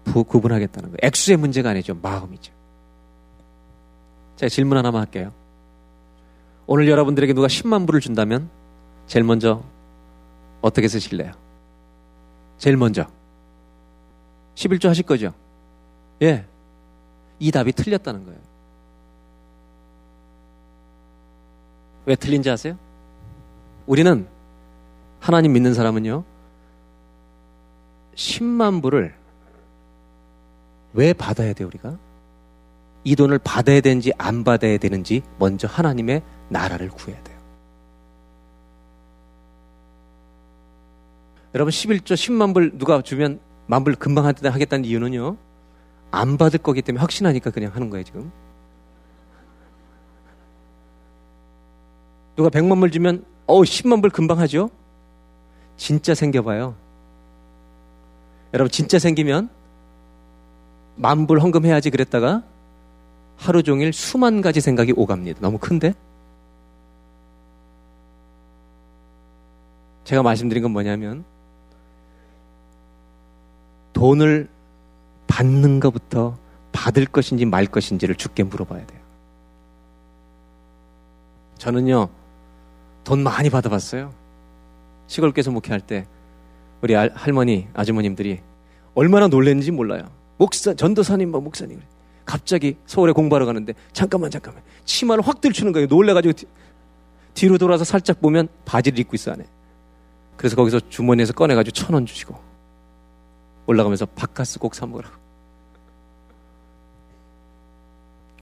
구분하겠다는 거예요. 액수의 문제가 아니죠. 마음이죠. 제가 질문 하나만 할게요. 오늘 여러분들에게 누가 10만 불을 준다면 제일 먼저 어떻게 쓰실래요? 제일 먼저 11조 하실 거죠? 예. 이 답이 틀렸다는 거예요. 왜 틀린지 아세요? 우리는 하나님 믿는 사람은요, 10만 불을 왜 받아야 돼요, 우리가? 이 돈을 받아야 되는지 안 받아야 되는지 먼저 하나님의 나라를 구해야 돼요. 여러분 11조 10만 불 누가 주면 만 불 금방 하겠다는 이유는요. 안 받을 거기 때문에 확신하니까 그냥 하는 거예요, 지금. 누가 100만 불 주면 어우 10만 불 금방 하죠? 진짜 생겨봐요. 여러분 진짜 생기면 만 불 헌금해야지 그랬다가 하루 종일 수만 가지 생각이 오갑니다. 너무 큰데? 제가 말씀드린 건 뭐냐면 돈을 받는 것부터 받을 것인지 말 것인지를 죽게 물어봐야 돼요. 저는요, 돈 많이 받아봤어요. 시골교에서 목회할 때 우리 할머니, 아주머님들이 얼마나 놀랬는지 몰라요. 목사, 전도사님, 뭐 목사님. 갑자기 서울에 공부하러 가는데 잠깐만 잠깐만 치마를 확 들추는 거예요. 놀래가지고 뒤, 뒤로 돌아서 살짝 보면 바지를 입고 있어 안에. 그래서 거기서 주머니에서 꺼내가지고 천 원 주시고 올라가면서 바카스 꼭 사 먹으라고.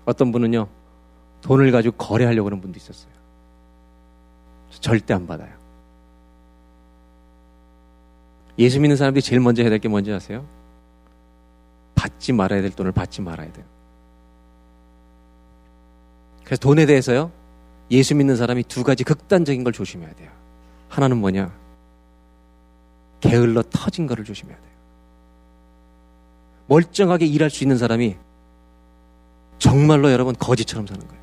어떤 분은요 돈을 가지고 거래하려고 하는 분도 있었어요. 절대 안 받아요. 예수 믿는 사람들이 제일 먼저 해야 될 게 뭔지 아세요? 받지 말아야 될 돈을 받지 말아야 돼요. 그래서 돈에 대해서요, 예수 믿는 사람이 두 가지 극단적인 걸 조심해야 돼요. 하나는 뭐냐? 게을러 터진 거를 조심해야 돼요. 멀쩡하게 일할 수 있는 사람이 정말로 여러분 거지처럼 사는 거예요.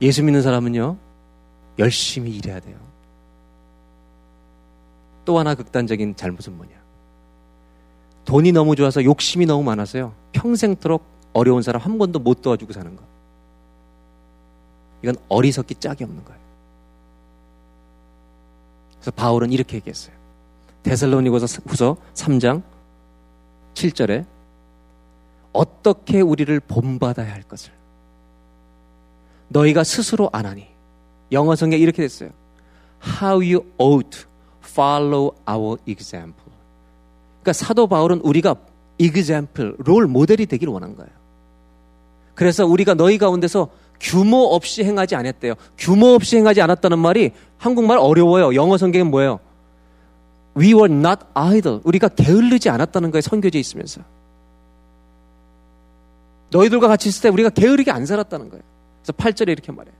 예수 믿는 사람은요, 열심히 일해야 돼요. 또 하나 극단적인 잘못은 뭐냐? 돈이 너무 좋아서 욕심이 너무 많아서요. 평생토록 어려운 사람 한 번도 못 도와주고 사는 거. 이건 어리석기 짝이 없는 거예요. 그래서 바울은 이렇게 얘기했어요. 데살로니고서 후서 3장 7절에 어떻게 우리를 본받아야 할 것을 너희가 스스로 안 하니 영어 성경에 이렇게 됐어요. How you ought follow our example. 그러니까 사도 바울은 우리가 example, 롤 모델이 되기를 원한 거예요. 그래서 우리가 너희 가운데서 규모 없이 행하지 않았대요. 규모 없이 행하지 않았다는 말이 한국말 어려워요. 영어 성경은 뭐예요? We were not idle. 우리가 게을르지 않았다는 거에 선교지에 있으면서. 너희들과 같이 있을 때 우리가 게으르게 안 살았다는 거예요. 그래서 8절에 이렇게 말해요.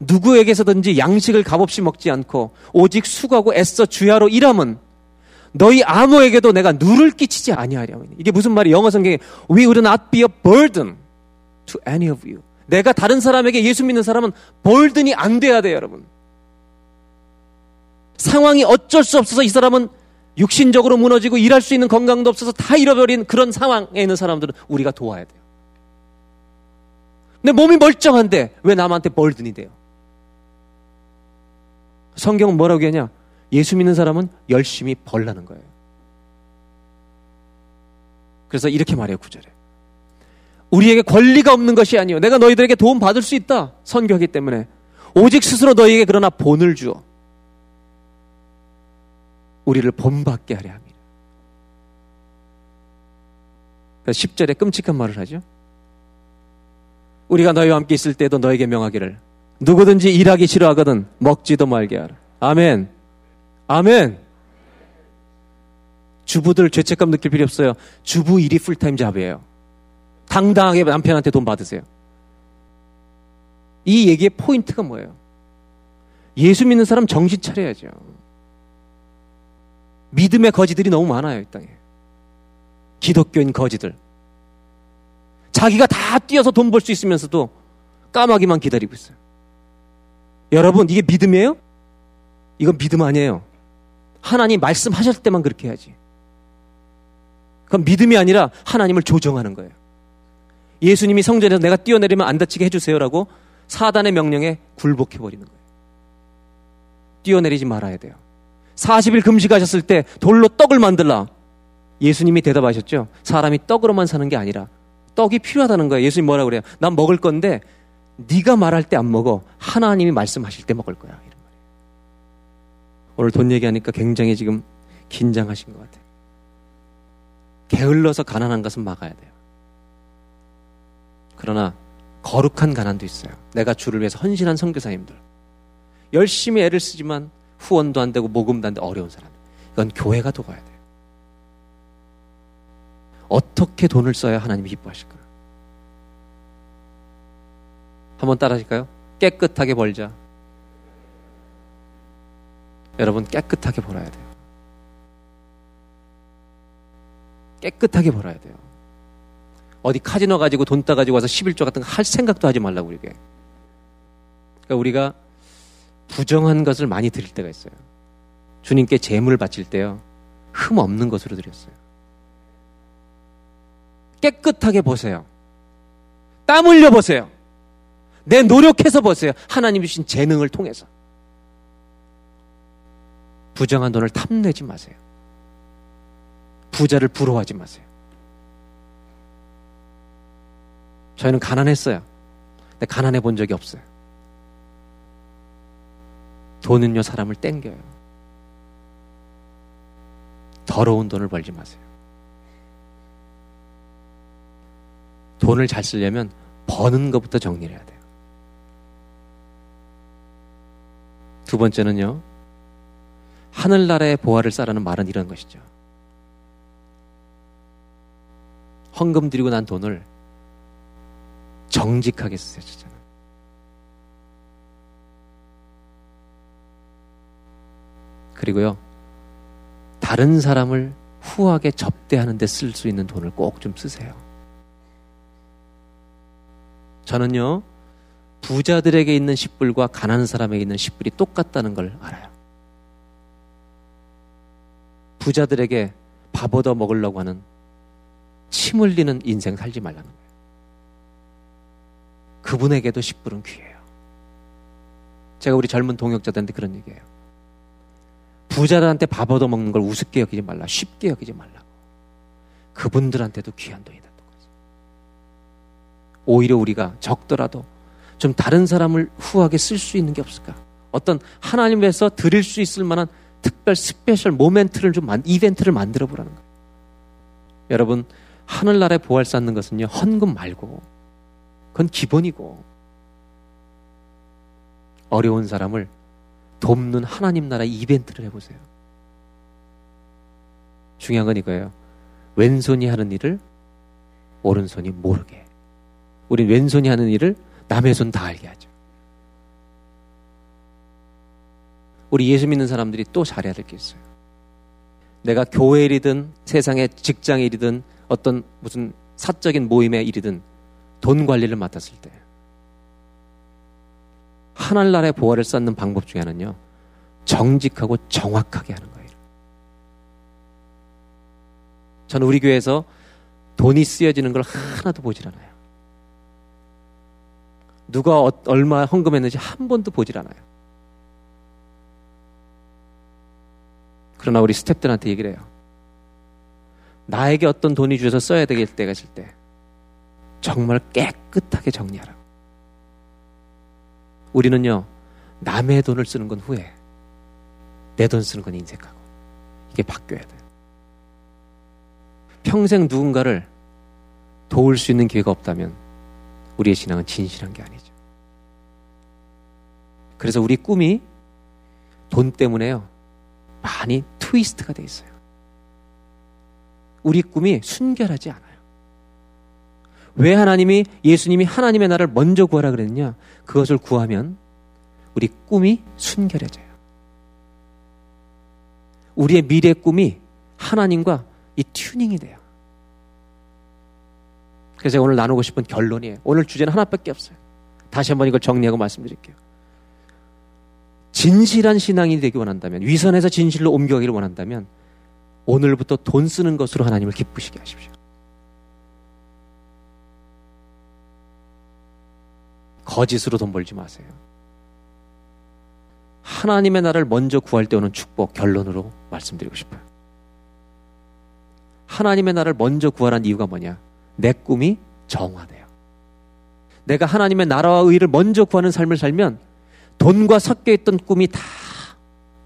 누구에게서든지 양식을 값없이 먹지 않고 오직 수고하고 애써 주야로 일함은 너희 아무에게도 내가 누를 끼치지 아니하려니 이게 무슨 말이 영어 성경에 We would not be a burden to any of you. 내가 다른 사람에게 예수 믿는 사람은 볼든이 안 돼야 돼요, 여러분. 상황이 어쩔 수 없어서 이 사람은 육신적으로 무너지고 일할 수 있는 건강도 없어서 다 잃어버린 그런 상황에 있는 사람들은 우리가 도와야 돼요. 내 몸이 멀쩡한데 왜 남한테 벌든이 돼요? 성경은 뭐라고 하냐? 예수 믿는 사람은 열심히 벌라는 거예요. 그래서 이렇게 말해요, 구절에. 우리에게 권리가 없는 것이 아니요. 내가 너희들에게 도움 받을 수 있다. 선교하기 때문에. 오직 스스로 너희에게 그러나 본을 주어. 우리를 본받게 하려 합니다. 10절에 끔찍한 말을 하죠. 우리가 너희와 함께 있을 때도 너에게 명하기를 누구든지 일하기 싫어하거든 먹지도 말게 하라. 아멘. 아멘. 주부들 죄책감 느낄 필요 없어요. 주부 일이 full-time job이에요. 당당하게 남편한테 돈 받으세요. 이 얘기의 포인트가 뭐예요? 예수 믿는 사람 정신 차려야죠. 믿음의 거지들이 너무 많아요, 이 땅에. 기독교인 거지들. 자기가 다 뛰어서 돈 벌 수 있으면서도 까마귀만 기다리고 있어요. 여러분, 이게 믿음이에요? 이건 믿음 아니에요. 하나님 말씀하실 때만 그렇게 해야지. 그건 믿음이 아니라 하나님을 조정하는 거예요. 예수님이 성전에서 내가 뛰어내리면 안 다치게 해주세요라고 사단의 명령에 굴복해버리는 거예요. 뛰어내리지 말아야 돼요. 40일 금식하셨을 때 돌로 떡을 만들라. 예수님이 대답하셨죠. 사람이 떡으로만 사는 게 아니라 떡이 필요하다는 거예요. 예수님 뭐라 그래요? 난 먹을 건데 네가 말할 때 안 먹어. 하나님이 말씀하실 때 먹을 거야. 이런 말이에요. 오늘 돈 얘기하니까 굉장히 지금 긴장하신 것 같아요. 게을러서 가난한 것은 막아야 돼요. 그러나 거룩한 가난도 있어요. 내가 주를 위해서 헌신한 선교사님들. 열심히 애를 쓰지만 후원도 안 되고 모금도 안 되고 어려운 사람. 이건 교회가 도와야 돼요. 어떻게 돈을 써야 하나님이 기뻐하실까? 한번 따라 하실까요? 깨끗하게 벌자. 여러분 깨끗하게 벌어야 돼요. 깨끗하게 벌어야 돼요. 어디 카지노 가지고 돈 따 가지고 와서 11조 같은 거 할 생각도 하지 말라고 우리게. 그러니까 우리가 부정한 것을 많이 드릴 때가 있어요. 주님께 재물을 바칠 때요. 흠 없는 것으로 드렸어요. 깨끗하게 보세요. 땀 흘려 보세요. 내 노력해서 보세요. 하나님 주신 재능을 통해서. 부정한 돈을 탐내지 마세요. 부자를 부러워하지 마세요. 저희는 가난했어요. 근데 가난해 본 적이 없어요. 돈은요, 사람을 땡겨요. 더러운 돈을 벌지 마세요. 돈을 잘 쓰려면 버는 것부터 정리를 해야 돼요. 두 번째는요, 하늘나라의 보화를 쌓라는 말은 이런 것이죠. 헌금 드리고 난 돈을 정직하게 쓰세요. 그리고요, 다른 사람을 후하게 접대하는 데 쓸 수 있는 돈을 꼭 좀 쓰세요. 저는요, 부자들에게 있는 10불과 가난한 사람에게 있는 10불이 똑같다는 걸 알아요. 부자들에게 밥 얻어 먹으려고 하는 침 흘리는 인생 살지 말라는 거예요. 그분에게도 10불은 귀해요. 제가 우리 젊은 동역자들한테 그런 얘기해요. 부자들한테 밥 얻어먹는 걸 우습게 여기지 말라. 쉽게 여기지 말라고. 그분들한테도 귀한 돈이다. 오히려 우리가 적더라도 좀 다른 사람을 후하게 쓸 수 있는 게 없을까? 어떤 하나님 앞에서 드릴 수 있을 만한 특별 special moment를 좀 이벤트를 만들어 보라는 거예요. 여러분 하늘나라에 보활 쌓는 것은요 헌금 말고 그건 기본이고 어려운 사람을 돕는 하나님 나라 이벤트를 해보세요. 중요한 건 이거예요. 왼손이 하는 일을 오른손이 모르게. 우린 왼손이 하는 일을 남의 손 다 알게 하죠. 우리 예수 믿는 사람들이 또 잘해야 될 게 있어요. 내가 교회 일이든 세상의 직장 일이든 어떤 무슨 사적인 모임의 일이든 돈 관리를 맡았을 때 하늘나라의 보화를 쌓는 방법 중에 하나는요. 정직하고 정확하게 하는 거예요. 저는 우리 교회에서 돈이 쓰여지는 걸 하나도 보질 않아요. 누가 어, 얼마 헌금했는지 한 번도 보질 않아요. 그러나 우리 스탭들한테 얘기를 해요. 나에게 어떤 돈이 주어서 써야 될 때가 있을 때 정말 깨끗하게 정리하라. 우리는요, 남의 돈을 쓰는 건 후회. 내 돈 쓰는 건 인색하고. 이게 바뀌어야 돼요. 평생 누군가를 도울 수 있는 기회가 없다면 우리의 신앙은 진실한 게 아니죠. 그래서 우리 꿈이 돈 때문에요. 많이 트위스트가 돼 있어요. 우리 꿈이 순결하지 않아요. 왜 하나님이 예수님이 하나님의 나라를 먼저 구하라 그랬냐? 그것을 구하면 우리 꿈이 순결해져요. 우리의 미래 꿈이 하나님과 이 튜닝이 돼요. 그래서 오늘 나누고 싶은 결론이에요. 오늘 주제는 하나밖에 없어요. 다시 한번 이걸 정리하고 말씀드릴게요. 진실한 신앙이 되기 원한다면, 위선에서 진실로 옮겨가기를 원한다면, 오늘부터 돈 쓰는 것으로 하나님을 기쁘시게 하십시오. 거짓으로 돈 벌지 마세요. 하나님의 나라를 먼저 구할 때 오는 축복 결론으로 말씀드리고 싶어요. 하나님의 나라를 먼저 구하라는 이유가 뭐냐? 내 꿈이 정화돼요. 내가 하나님의 나라와 의를 먼저 구하는 삶을 살면 돈과 섞여 있던 꿈이 다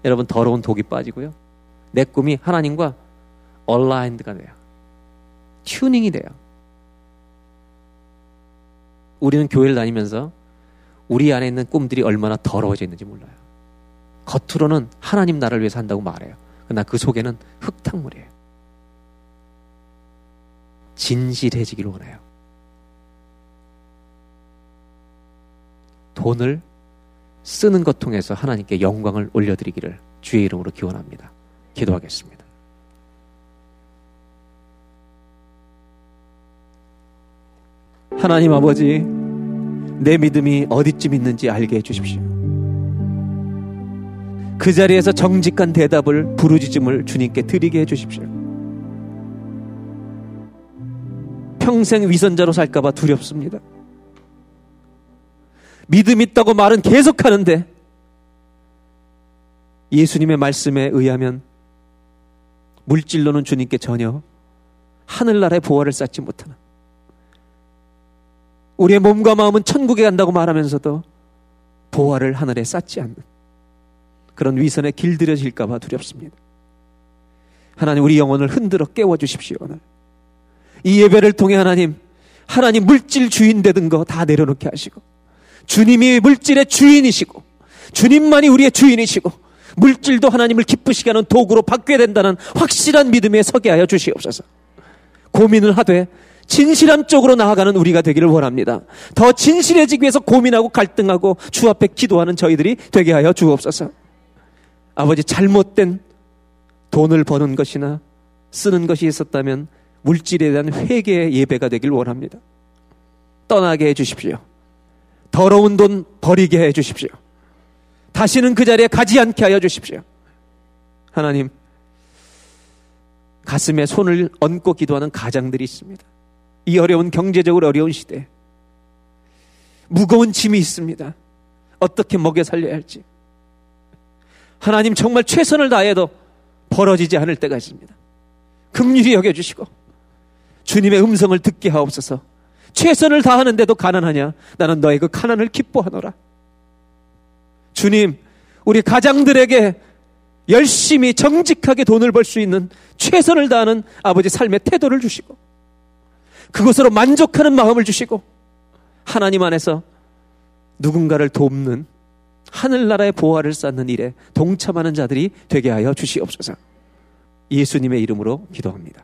여러분 더러운 독이 빠지고요. 내 꿈이 하나님과 얼라인드가 돼요. 튜닝이 돼요. 우리는 교회를 다니면서 우리 안에 있는 꿈들이 얼마나 더러워져 있는지 몰라요. 겉으로는 하나님 나라를 위해서 한다고 말해요. 그러나 그 속에는 흙탕물이에요. 진실해지기를 원해요. 돈을 쓰는 것 통해서 하나님께 영광을 올려드리기를 주의 이름으로 기원합니다. 기도하겠습니다. 하나님 아버지, 내 믿음이 어디쯤 있는지 알게 해주십시오. 그 자리에서 정직한 대답을 부르짖음을 주님께 드리게 해주십시오. 평생 위선자로 살까봐 두렵습니다. 믿음 있다고 말은 계속 하는데 예수님의 말씀에 의하면 물질로는 주님께 전혀 하늘나라의 보화를 쌓지 못하는 우리의 몸과 마음은 천국에 간다고 말하면서도 보화를 하늘에 쌓지 않는 그런 위선에 길들여질까봐 두렵습니다. 하나님 우리 영혼을 흔들어 깨워 주십시오. 오늘 이 예배를 통해 하나님 하나님 물질 주인 되던 거 다 내려놓게 하시고 주님이 물질의 주인이시고 주님만이 우리의 주인이시고 물질도 하나님을 기쁘시게 하는 도구로 바뀌어야 된다는 확실한 믿음에 서게 하여 주시옵소서. 고민을 하되 진실함 쪽으로 나아가는 우리가 되기를 원합니다. 더 진실해지기 위해서 고민하고 갈등하고 주 앞에 기도하는 저희들이 되게 하여 주옵소서. 아버지 잘못된 돈을 버는 것이나 쓰는 것이 있었다면 물질에 대한 회개의 예배가 되길 원합니다. 떠나게 해 주십시오. 더러운 돈 버리게 해 주십시오. 다시는 그 자리에 가지 않게 하여 주십시오. 하나님, 가슴에 손을 얹고 기도하는 가장들이 있습니다. 이 어려운 경제적으로 어려운 시대. 무거운 짐이 있습니다. 어떻게 먹여 살려야 할지. 하나님 정말 최선을 다해도 벌어지지 않을 때가 있습니다. 극률이 여겨주시고 주님의 음성을 듣게 하옵소서. 최선을 다하는데도 가난하냐? 나는 너의 그 가난을 기뻐하노라. 주님, 우리 가장들에게 열심히 정직하게 돈을 벌 수 있는 최선을 다하는 아버지 삶의 태도를 주시고 그것으로 만족하는 마음을 주시고 하나님 안에서 누군가를 돕는 하늘나라의 보화를 쌓는 일에 동참하는 자들이 되게 하여 주시옵소서. 예수님의 이름으로 기도합니다.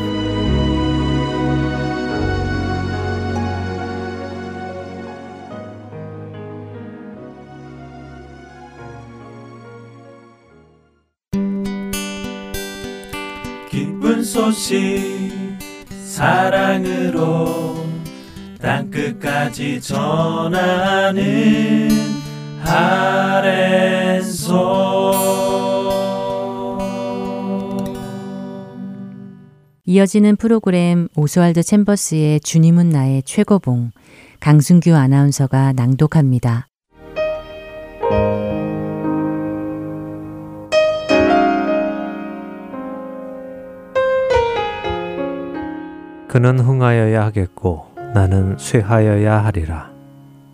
소식 사랑으로 땅끝까지 전하는 이어지는 프로그램 오스왈드 챔버스의 주님은 나의 최고봉 강순규 아나운서가 낭독합니다. 그는 흥하여야 하겠고 나는 쇠하여야 하리라.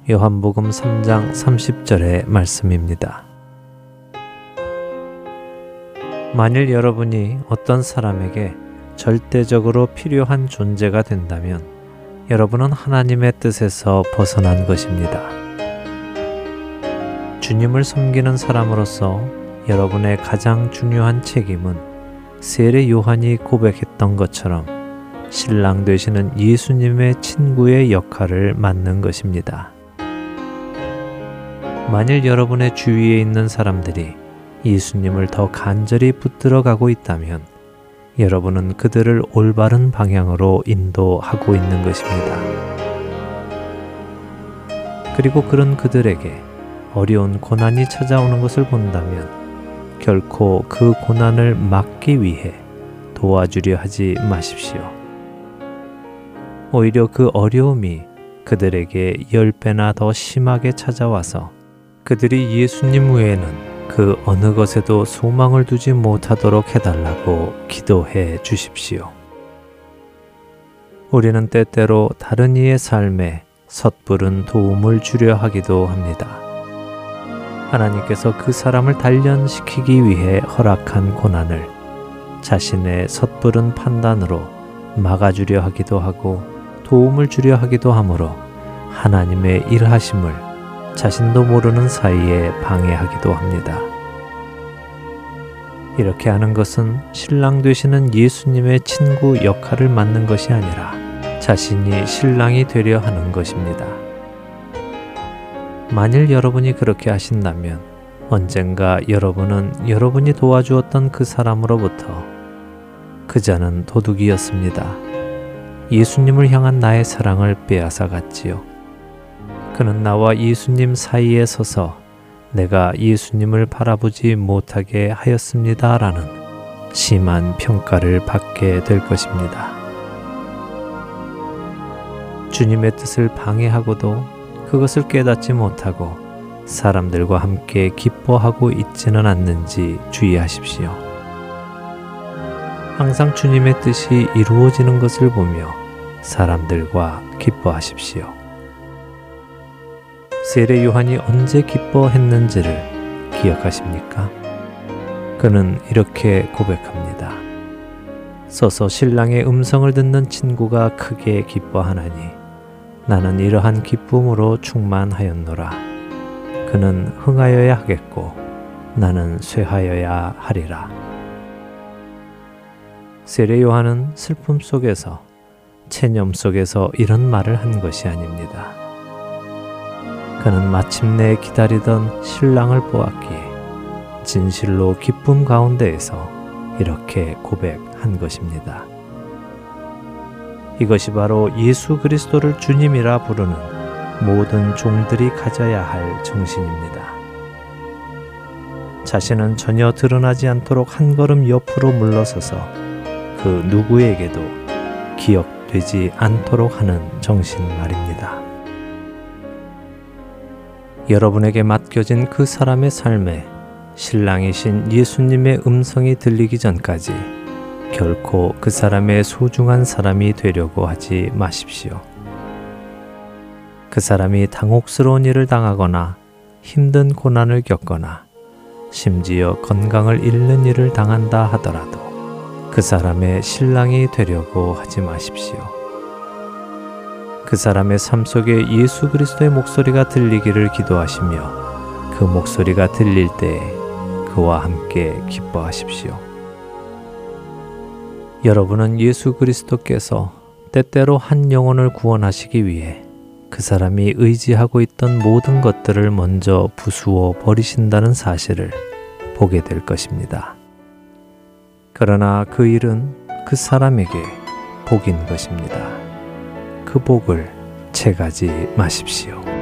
요한복음 3장 30절의 말씀입니다. 만일 여러분이 어떤 사람에게 절대적으로 필요한 존재가 된다면 여러분은 하나님의 뜻에서 벗어난 것입니다. 주님을 섬기는 사람으로서 여러분의 가장 중요한 책임은 세례 요한이 고백했던 것처럼 신랑 되시는 예수님의 친구의 역할을 맡는 것입니다. 만일 여러분의 주위에 있는 사람들이 예수님을 더 간절히 붙들어 가고 있다면 여러분은 그들을 올바른 방향으로 인도하고 있는 것입니다. 그리고 그런 그들에게 어려운 고난이 찾아오는 것을 본다면 결코 그 고난을 막기 위해 도와주려 하지 마십시오. 오히려 그 어려움이 그들에게 열 배나 더 심하게 찾아와서 그들이 예수님 외에는 그 어느 것에도 소망을 두지 못하도록 해달라고 기도해 주십시오. 우리는 때때로 다른 이의 삶에 섣부른 도움을 주려 하기도 합니다. 하나님께서 그 사람을 단련시키기 위해 허락한 고난을 자신의 섣부른 판단으로 막아주려 하기도 하고 도움을 주려 하기도 하므로 하나님의 일하심을 자신도 모르는 사이에 방해하기도 합니다. 이렇게 하는 것은 신랑 되시는 예수님의 친구 역할을 맡는 것이 아니라 자신이 신랑이 되려 하는 것입니다. 만일 여러분이 그렇게 하신다면 언젠가 여러분은 여러분이 도와주었던 그 사람으로부터 그 자는 도둑이었습니다. 예수님을 향한 나의 사랑을 빼앗아 갔지요. 그는 나와 예수님 사이에 서서 내가 예수님을 바라보지 못하게 하였습니다라는 심한 평가를 받게 될 것입니다. 주님의 뜻을 방해하고도 그것을 깨닫지 못하고 사람들과 함께 기뻐하고 있지는 않는지 주의하십시오. 항상 주님의 뜻이 이루어지는 것을 보며 사람들과 기뻐하십시오. 세례 요한이 언제 기뻐했는지를 기억하십니까? 그는 이렇게 고백합니다. 서서 신랑의 음성을 듣는 친구가 크게 기뻐하나니 나는 이러한 기쁨으로 충만하였노라. 그는 흥하여야 하겠고 나는 쇠하여야 하리라. 세례 요한은 슬픔 속에서 체념 속에서 이런 말을 한 것이 아닙니다. 그는 마침내 기다리던 신랑을 보았기에 진실로 기쁨 가운데에서 이렇게 고백한 것입니다. 이것이 바로 예수 그리스도를 주님이라 부르는 모든 종들이 가져야 할 정신입니다. 자신은 전혀 드러나지 않도록 한 걸음 옆으로 물러서서 그 누구에게도 기억되지 않도록 하는 정신 말입니다. 여러분에게 맡겨진 그 사람의 삶에 신랑이신 예수님의 음성이 들리기 전까지 결코 그 사람의 소중한 사람이 되려고 하지 마십시오. 그 사람이 당혹스러운 일을 당하거나 힘든 고난을 겪거나 심지어 건강을 잃는 일을 당한다 하더라도 그 사람의 신랑이 되려고 하지 마십시오. 그 사람의 삶 속에 예수 그리스도의 목소리가 들리기를 기도하시며 그 목소리가 들릴 때 그와 함께 기뻐하십시오. 여러분은 예수 그리스도께서 때때로 한 영혼을 구원하시기 위해 그 사람이 의지하고 있던 모든 것들을 먼저 부수어 버리신다는 사실을 보게 될 것입니다. 그러나 그 일은 그 사람에게 복인 것입니다. 그 복을 채가지 마십시오.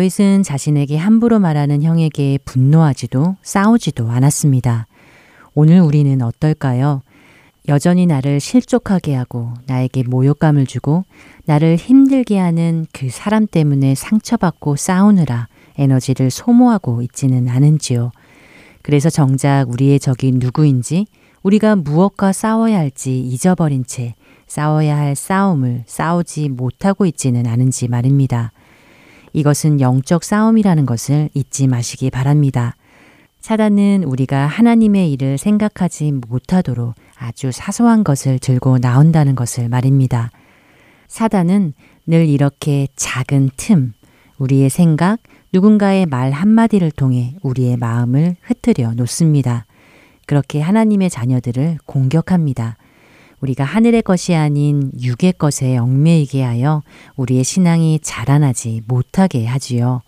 다윗은 자신에게 함부로 말하는 형에게 분노하지도 싸우지도 않았습니다. 오늘 우리는 어떨까요? 여전히 나를 실족하게 하고 나에게 모욕감을 주고 나를 힘들게 하는 그 사람 때문에 상처받고 싸우느라 에너지를 소모하고 있지는 않은지요. 그래서 정작 우리의 적이 누구인지 우리가 무엇과 싸워야 할지 잊어버린 채 싸워야 할 싸움을 싸우지 못하고 있지는 않은지 말입니다. 이것은 영적 싸움이라는 것을 잊지 마시기 바랍니다. 사단은 우리가 하나님의 일을 생각하지 못하도록 아주 사소한 것을 들고 나온다는 것을 말입니다. 사단은 늘 이렇게 작은 틈, 우리의 생각, 누군가의 말 한마디를 통해 우리의 마음을 흩트려 놓습니다. 그렇게 하나님의 자녀들을 공격합니다. 우리가 하늘의 것이 아닌 육의 것에 얽매이게 하여 우리의 신앙이 자라나지 못하게 하지요.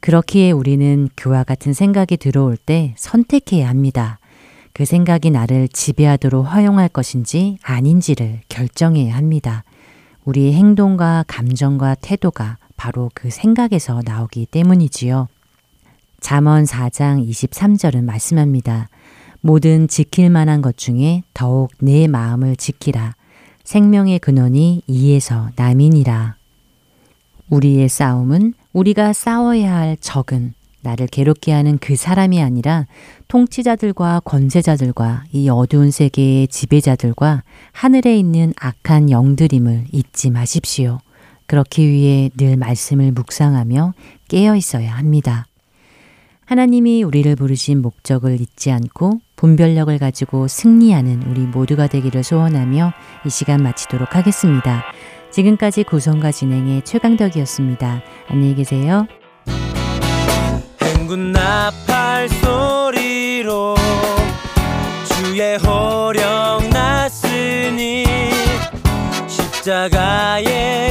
그렇기에 우리는 그와 같은 생각이 들어올 때 선택해야 합니다. 그 생각이 나를 지배하도록 허용할 것인지 아닌지를 결정해야 합니다. 우리의 행동과 감정과 태도가 바로 그 생각에서 나오기 때문이지요. 잠언 4장 23절은 말씀합니다. 모든 지킬 만한 것 중에 더욱 내 마음을 지키라. 생명의 근원이 이에서 남이니라. 우리의 싸움은 우리가 싸워야 할 적은 나를 괴롭게 하는 그 사람이 아니라 통치자들과 권세자들과 이 어두운 세계의 지배자들과 하늘에 있는 악한 영들임을 잊지 마십시오. 그렇기 위해 늘 말씀을 묵상하며 깨어 있어야 합니다. 하나님이 우리를 부르신 목적을 잊지 않고 분별력을 가지고 승리하는 우리 모두가 되기를 소원하며 이 시간 마치도록 하겠습니다. 지금까지 구성과 진행의 최강덕이었습니다. 안녕히 계세요. 행군 나팔 소리로 주의 호령 났으니 십자가의